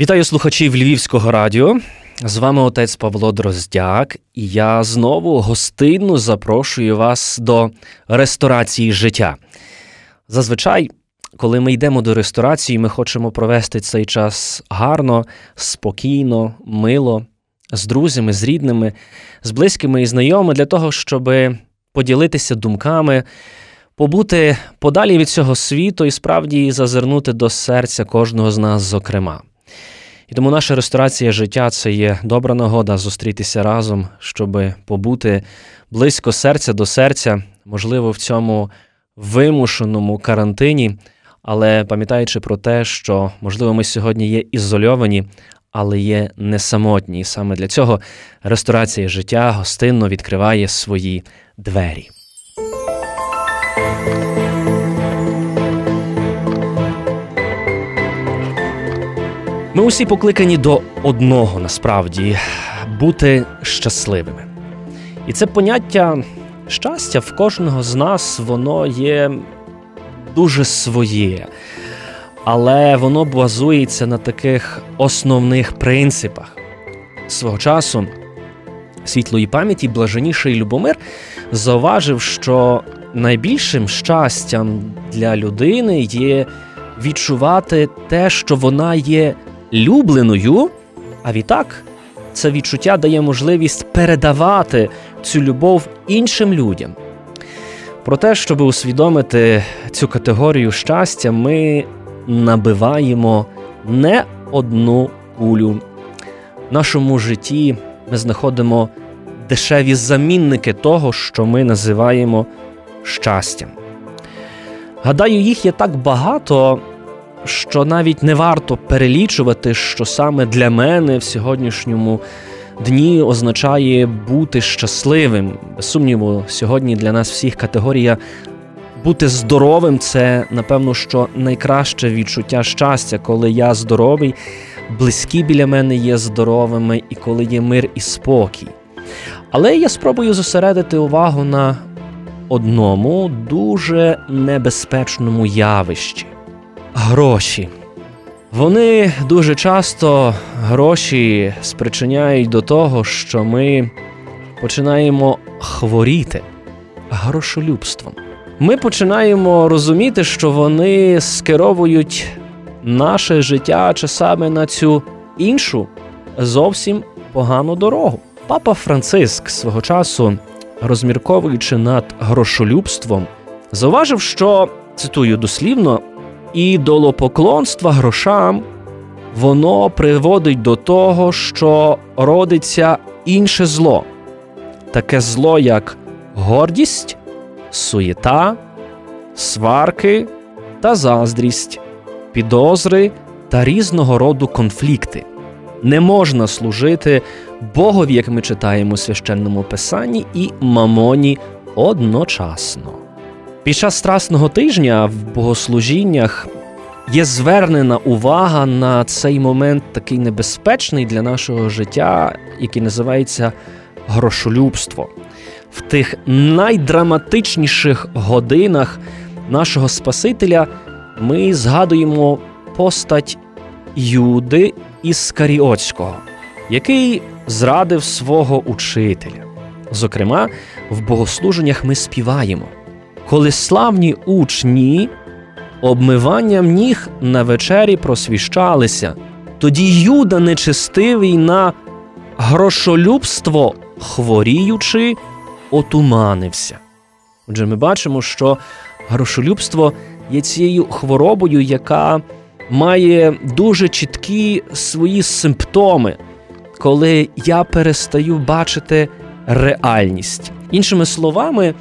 Вітаю слухачів Львівського радіо. З вами отець Павло Дроздяк, і я знову гостинно запрошую вас до ресторації життя. Зазвичай, коли ми йдемо до ресторації, ми хочемо провести цей час гарно, спокійно, мило, з друзями, з рідними, з близькими і знайомими для того, щоб поділитися думками, побути подалі від цього світу і справді зазирнути до серця кожного з нас, зокрема. І тому наша ресторація життя це є добра нагода зустрітися разом, щоб побути близько серця до серця, можливо, в цьому вимушеному карантині, але пам'ятаючи про те, що, можливо, ми сьогодні є ізольовані, але є не самотні. І саме для цього ресторація життя гостинно відкриває свої двері. Ми усі покликані до одного насправді бути щасливими. І це поняття щастя в кожного з нас, воно є дуже своє, але воно базується на таких основних принципах. Свого часу світлої пам'яті блаженіший Любомир зауважив, що найбільшим щастям для людини є відчувати те, що вона є любленою, а відтак це відчуття дає можливість передавати цю любов іншим людям. Про те, щоб усвідомити цю категорію щастя, ми набиваємо не одну кулю. В нашому житті ми знаходимо дешеві замінники того, що ми називаємо щастям. Гадаю, їх є так багато, що навіть не варто перелічувати, що саме для мене в сьогоднішньому дні означає бути щасливим. Без сумніву, сьогодні для нас всіх категорія бути здоровим це, напевно, що найкраще відчуття щастя, коли я здоровий, близькі біля мене є здоровими і коли є мир і спокій. Але я спробую зосередити увагу на одному дуже небезпечному явищі гроші. Вони дуже часто гроші спричиняють до того, що ми починаємо хворіти грошолюбством. Ми починаємо розуміти, що вони скеровують наше життя часами на цю іншу зовсім погану дорогу. Папа Франциск свого часу, розмірковуючи над грошолюбством, зауважив, що цитую дослівно, ідолопоклонства грошам, воно приводить до того, що родиться інше зло, таке зло, як гордість, суєта, сварки та заздрість, підозри та різного роду конфлікти. Не можна служити Богові, як ми читаємо у священному писанні, і мамоні одночасно. Під час страсного тижня в богослужіннях є звернена увага на цей момент такий небезпечний для нашого життя, який називається грошолюбство. В тих найдраматичніших годинах нашого Спасителя ми згадуємо постать Юди Іскаріотського, який зрадив свого учителя. Зокрема, в богослуженнях ми співаємо коли славні учні обмиванням ніг на вечері просвіщалися, тоді Юда нечестивий на грошолюбство хворіючи, отуманився. Отже, ми бачимо, що грошолюбство є цією хворобою, яка має дуже чіткі свої симптоми, коли я перестаю бачити реальність. Іншими словами,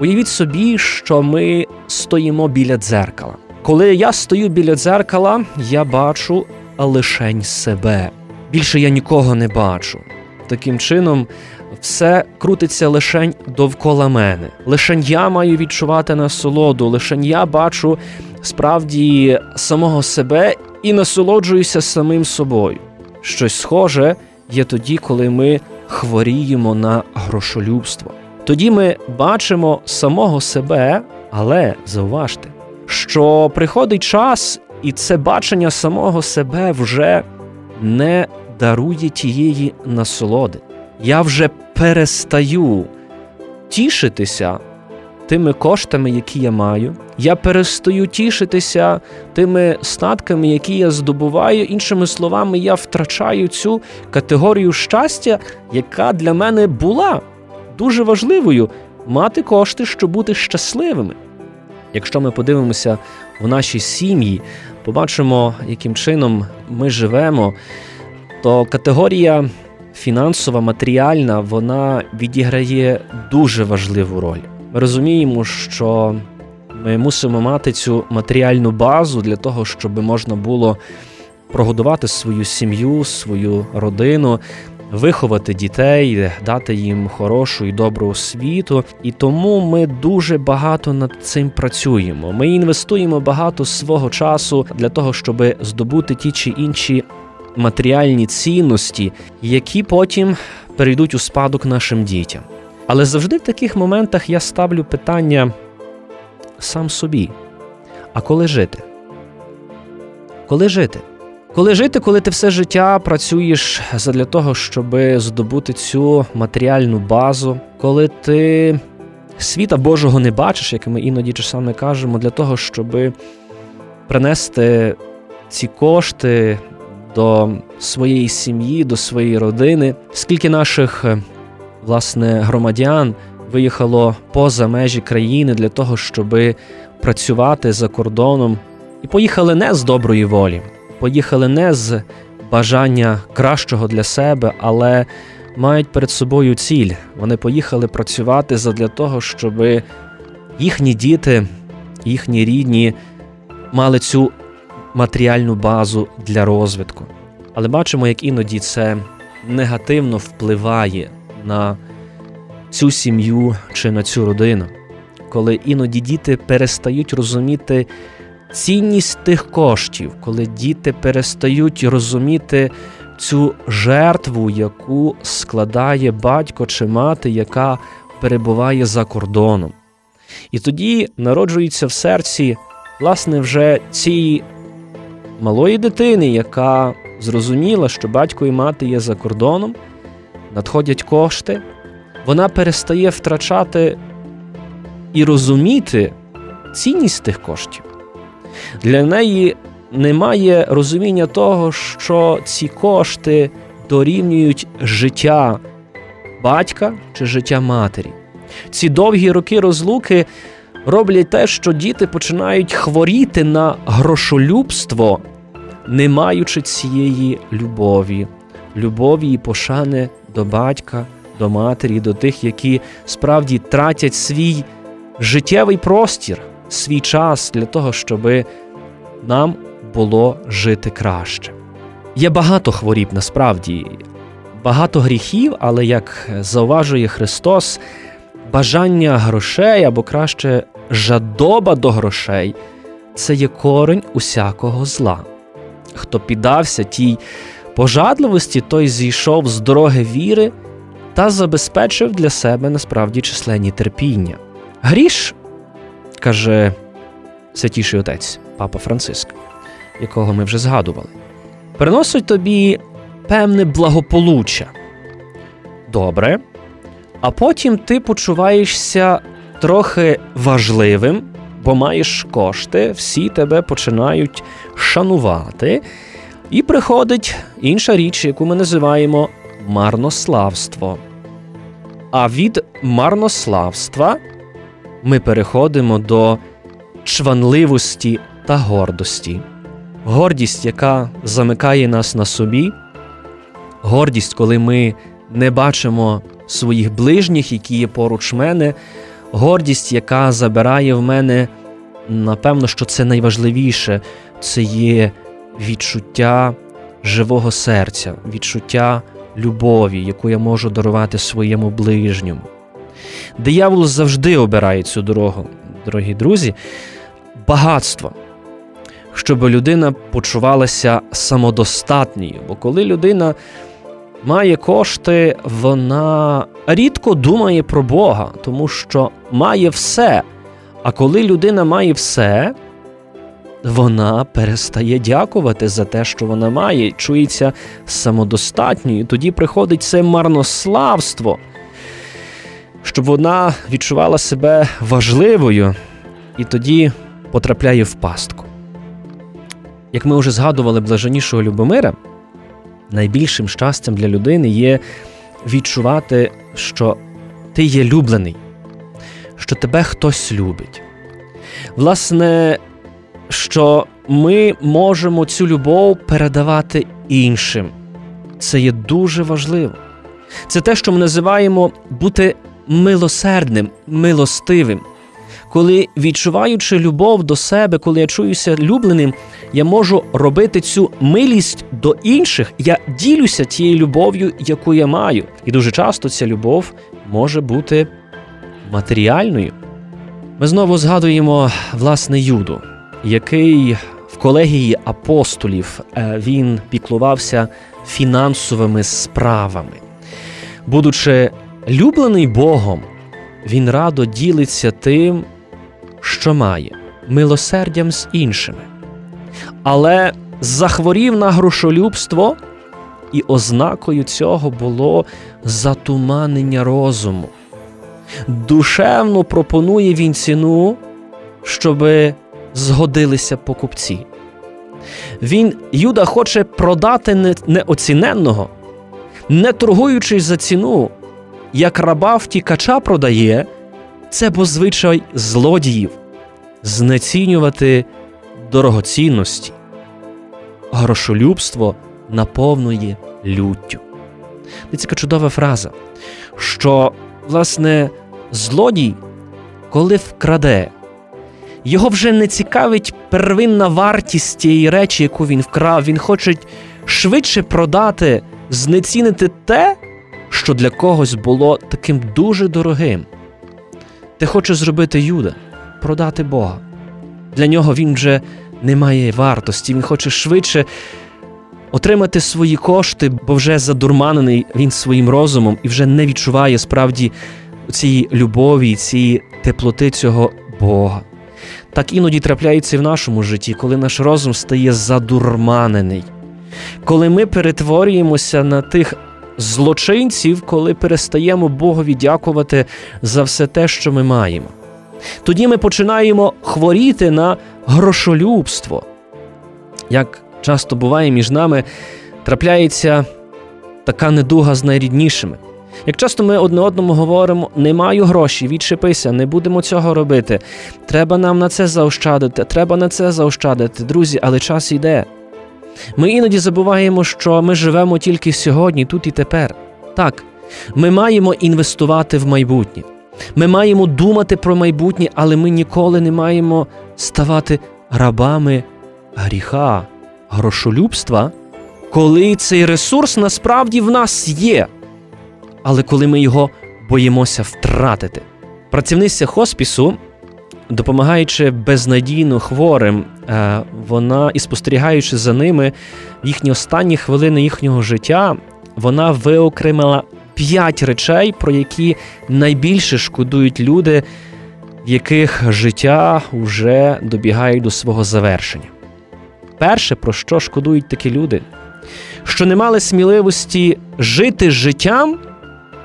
Уявіть собі, що ми стоїмо біля дзеркала. Коли я стою біля дзеркала, я бачу лишень себе. Більше я нікого не бачу. Таким чином, все крутиться лишень довкола мене. Лишень я маю відчувати насолоду, лишень я бачу справді самого себе і насолоджуюся самим собою. Щось схоже є тоді, коли ми хворіємо на грошолюбство. Тоді ми бачимо самого себе, але зауважте, що приходить час, і це бачення самого себе вже не дарує тієї насолоди. Я вже перестаю тішитися тими коштами, які я маю. Я перестаю тішитися тими статками, які я здобуваю. Іншими словами, я втрачаю цю категорію щастя, яка для мене була дуже важливою мати кошти, щоб бути щасливими. Якщо ми подивимося в нашій сім'ї, побачимо, яким чином ми живемо, то категорія фінансова, матеріальна, вона відіграє дуже важливу роль. Ми розуміємо, що ми мусимо мати цю матеріальну базу для того, щоб можна було прогодувати свою сім'ю, свою родину, виховати дітей, дати їм хорошу і добру освіту. І тому ми дуже багато над цим працюємо. Ми інвестуємо багато свого часу для того, щоб здобути ті чи інші матеріальні цінності, які потім перейдуть у спадок нашим дітям. Але завжди в таких моментах я ставлю питання сам собі: а коли жити? Коли жити? Коли жити, коли ти все життя працюєш для того, щоб здобути цю матеріальну базу, коли ти світа Божого не бачиш, як ми іноді часами кажемо, для того, щоб принести ці кошти до своєї сім'ї, до своєї родини, скільки наших власне громадян виїхало поза межі країни для того, щоб працювати за кордоном, і поїхали не з доброї волі, поїхали не з бажання кращого для себе, але мають перед собою ціль. Вони поїхали працювати задля того, щоб їхні діти, їхні рідні мали цю матеріальну базу для розвитку. Але бачимо, як іноді це негативно впливає на цю сім'ю чи на цю родину, коли іноді діти перестають розуміти цінність тих коштів, коли діти перестають розуміти цю жертву, яку складає батько чи мати, яка перебуває за кордоном. І тоді народжується в серці, власне, вже цієї малої дитини, яка зрозуміла, що батько і мати є за кордоном, надходять кошти, вона перестає втрачати і розуміти цінність тих коштів. Для неї немає розуміння того, що ці кошти дорівнюють життя батька чи життя матері. Ці довгі роки розлуки роблять те, що діти починають хворіти на грошолюбство, не маючи цієї любові, любові і пошани до батька, до матері, до тих, які справді тратять свій життєвий простір, свій час для того, щоб нам було жити краще. Є багато хворіб насправді, багато гріхів, але як зауважує Христос, бажання грошей або краще жадоба до грошей це є корень усякого зла. Хто піддався тій пожадливості, той зійшов з дороги віри та забезпечив для себе насправді численні терпіння. Гріш, каже святіший отець, папа Франциск, якого ми вже згадували, приносить тобі певне благополуччя. Добре. А потім ти почуваєшся трохи важливим, бо маєш кошти, всі тебе починають шанувати. І приходить інша річ, яку ми називаємо марнославство. А від марнославства ми переходимо до чванливості та гордості. Гордість, яка замикає нас на собі, гордість, коли ми не бачимо своїх ближніх, які є поруч мене, гордість, яка забирає в мене, напевно, що це найважливіше це є відчуття живого серця, відчуття любові, яку я можу дарувати своєму ближньому. Диявол завжди обирає цю дорогу, дорогі друзі, багатство. Щоб людина почувалася самодостатньою. Бо коли людина має кошти, вона рідко думає про Бога, тому що має все. А коли людина має все, вона перестає дякувати за те, що вона має, чується самодостатньою. Тоді приходить це марнославство, щоб вона відчувала себе важливою і тоді потрапляє в пастку. Як ми вже згадували блаженнішого Любомира, найбільшим щастям для людини є відчувати, що ти є люблений, що тебе хтось любить. Власне, що ми можемо цю любов передавати іншим. Це є дуже важливо. Це те, що ми називаємо бути милосердним, милостивим. Коли відчуваючи любов до себе, коли я чуюся любленим, я можу робити цю милість до інших, я ділюся тією любов'ю, яку я маю. І дуже часто ця любов може бути матеріальною. Ми знову згадуємо власне Юду, який в колегії апостолів е, він піклувався фінансовими справами. Будучи люблений Богом, він радо ділиться тим, що має, милосердям з іншими. Але захворів на грошолюбство, і ознакою цього було затуманення розуму. Душевно пропонує він ціну, щоби згодилися покупці. Він, Юда, хоче продати неоціненного, не торгуючись за ціну, як раба втікача продає, це бо звичай злодіїв знецінювати дорогоцінності. Грошолюбство наповнує люттю. Це така чудова фраза, що, власне, злодій, коли вкраде, його вже не цікавить первинна вартість тієї речі, яку він вкрав. Він хоче швидше продати, знецінити те, що для когось було таким дуже дорогим. Ти хочеш зробити Юда, продати Бога. Для нього він вже не має вартості, він хоче швидше отримати свої кошти, бо вже задурманений він своїм розумом і вже не відчуває справді цієї любові, цієї теплоти цього Бога. Так іноді трапляється і в нашому житті, коли наш розум стає задурманений, коли ми перетворюємося на тих злочинців, коли перестаємо Богові дякувати за все те, що ми маємо. Тоді ми починаємо хворіти на грошолюбство. Як часто буває між нами, трапляється така недуга з найріднішими. Як часто ми одне одному говоримо, не маю грошей, відчепися, не будемо цього робити. Треба нам на це заощадити, треба на це заощадити, друзі, але час йде. Ми іноді забуваємо, що ми живемо тільки сьогодні, тут і тепер. Так, ми маємо інвестувати в майбутнє. Ми маємо думати про майбутнє, але ми ніколи не маємо ставати рабами гріха, грошолюбства, коли цей ресурс насправді в нас є, але коли ми його боїмося втратити. Працівниця хоспісу допомагаючи безнадійно хворим, е, вона і спостерігаючи за ними в їхні останні хвилини їхнього життя, вона виокремила п'ять речей, про які найбільше шкодують люди, в яких життя вже добігає до свого завершення. Перше, про що шкодують такі люди, що не мали сміливості жити життям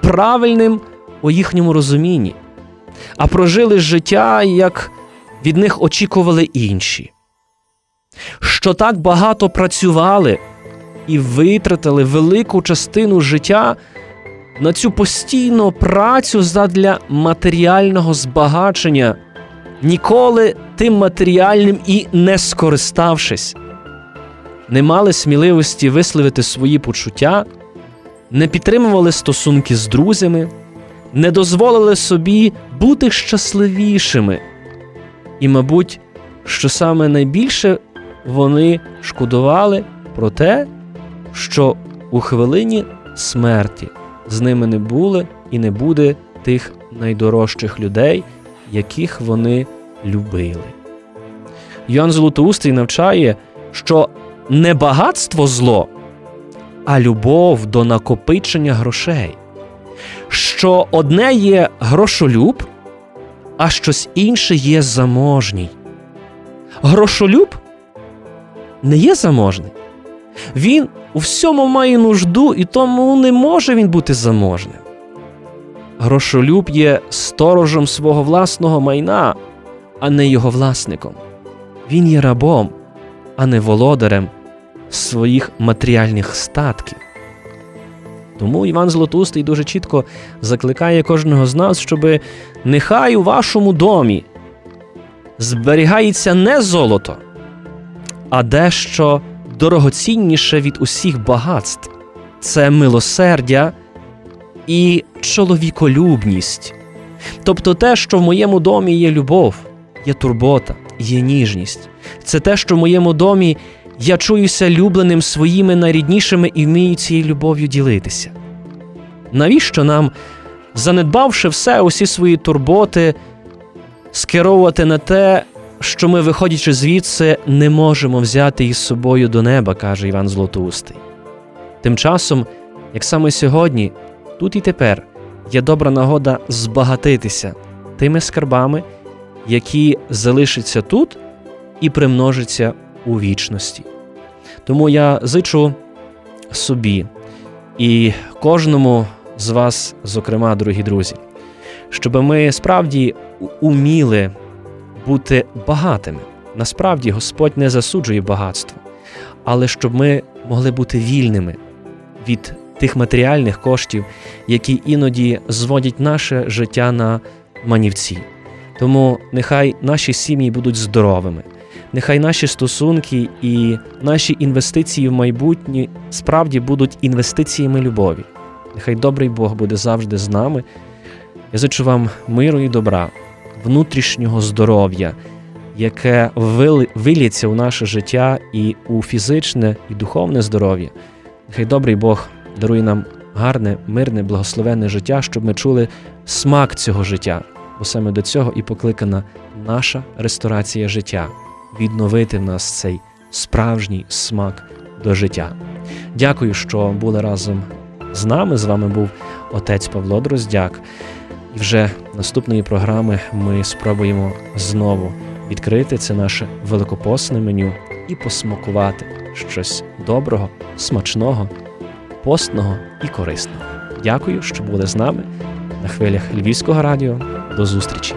правильним у їхньому розумінні а прожили життя, як від них очікували інші, що так багато працювали і витратили велику частину життя на цю постійну працю задля матеріального збагачення, ніколи тим матеріальним і не скориставшись, не мали сміливості висловити свої почуття, не підтримували стосунки з друзями не дозволили собі бути щасливішими. І, мабуть, що саме найбільше вони шкодували про те, що у хвилині смерті з ними не були і не буде тих найдорожчих людей, яких вони любили. Йоанн Золотоустий навчає, що не багатство зло, а любов до накопичення грошей що одне є грошолюб, а щось інше є заможній. Грошолюб не є заможний. Він у всьому має нужду, і тому не може він бути заможним. Грошолюб є сторожем свого власного майна, а не його власником. Він є рабом, а не володарем своїх матеріальних статків. Тому Іван Злотустий дуже чітко закликає кожного з нас, щоб нехай у вашому домі зберігається не золото, а дещо дорогоцінніше від усіх багатств це милосердя і чоловіколюбність. Тобто те, що в моєму домі є любов, є турбота, є ніжність. Це те, що в моєму домі я чуюся любленим своїми найріднішими і вмію цією любов'ю ділитися. Навіщо нам, занедбавши все, усі свої турботи, скеровувати на те, що ми, виходячи звідси, не можемо взяти із собою до неба, каже Іван Златоустий. Тим часом, як саме сьогодні, тут і тепер є добра нагода збагатитися тими скарбами, які залишаться тут і примножаться у вічності. Тому я зичу собі і кожному з вас, зокрема, дорогі друзі, щоб ми справді уміли бути багатими. Насправді Господь не засуджує багатство, але щоб ми могли бути вільними від тих матеріальних коштів, які іноді зводять наше життя на манівці. Тому нехай наші сім'ї будуть здоровими, нехай наші стосунки і наші інвестиції в майбутнє справді будуть інвестиціями любові. Нехай добрий Бог буде завжди з нами. Я зичу вам миру і добра, внутрішнього здоров'я, яке виліться у наше життя і у фізичне і духовне здоров'я. Нехай добрий Бог дарує нам гарне, мирне, благословенне життя, щоб ми чули смак цього життя, бо саме до цього і покликана наша ресторація життя відновити в нас цей справжній смак до життя. Дякую, що були разом з нами. З вами був отець Павло Дроздяк. І вже наступної програми ми спробуємо знову відкрити це наше великопосне меню і посмакувати щось доброго, смачного, постного і корисного. Дякую, що були з нами на хвилях Львівського радіо. До зустрічі!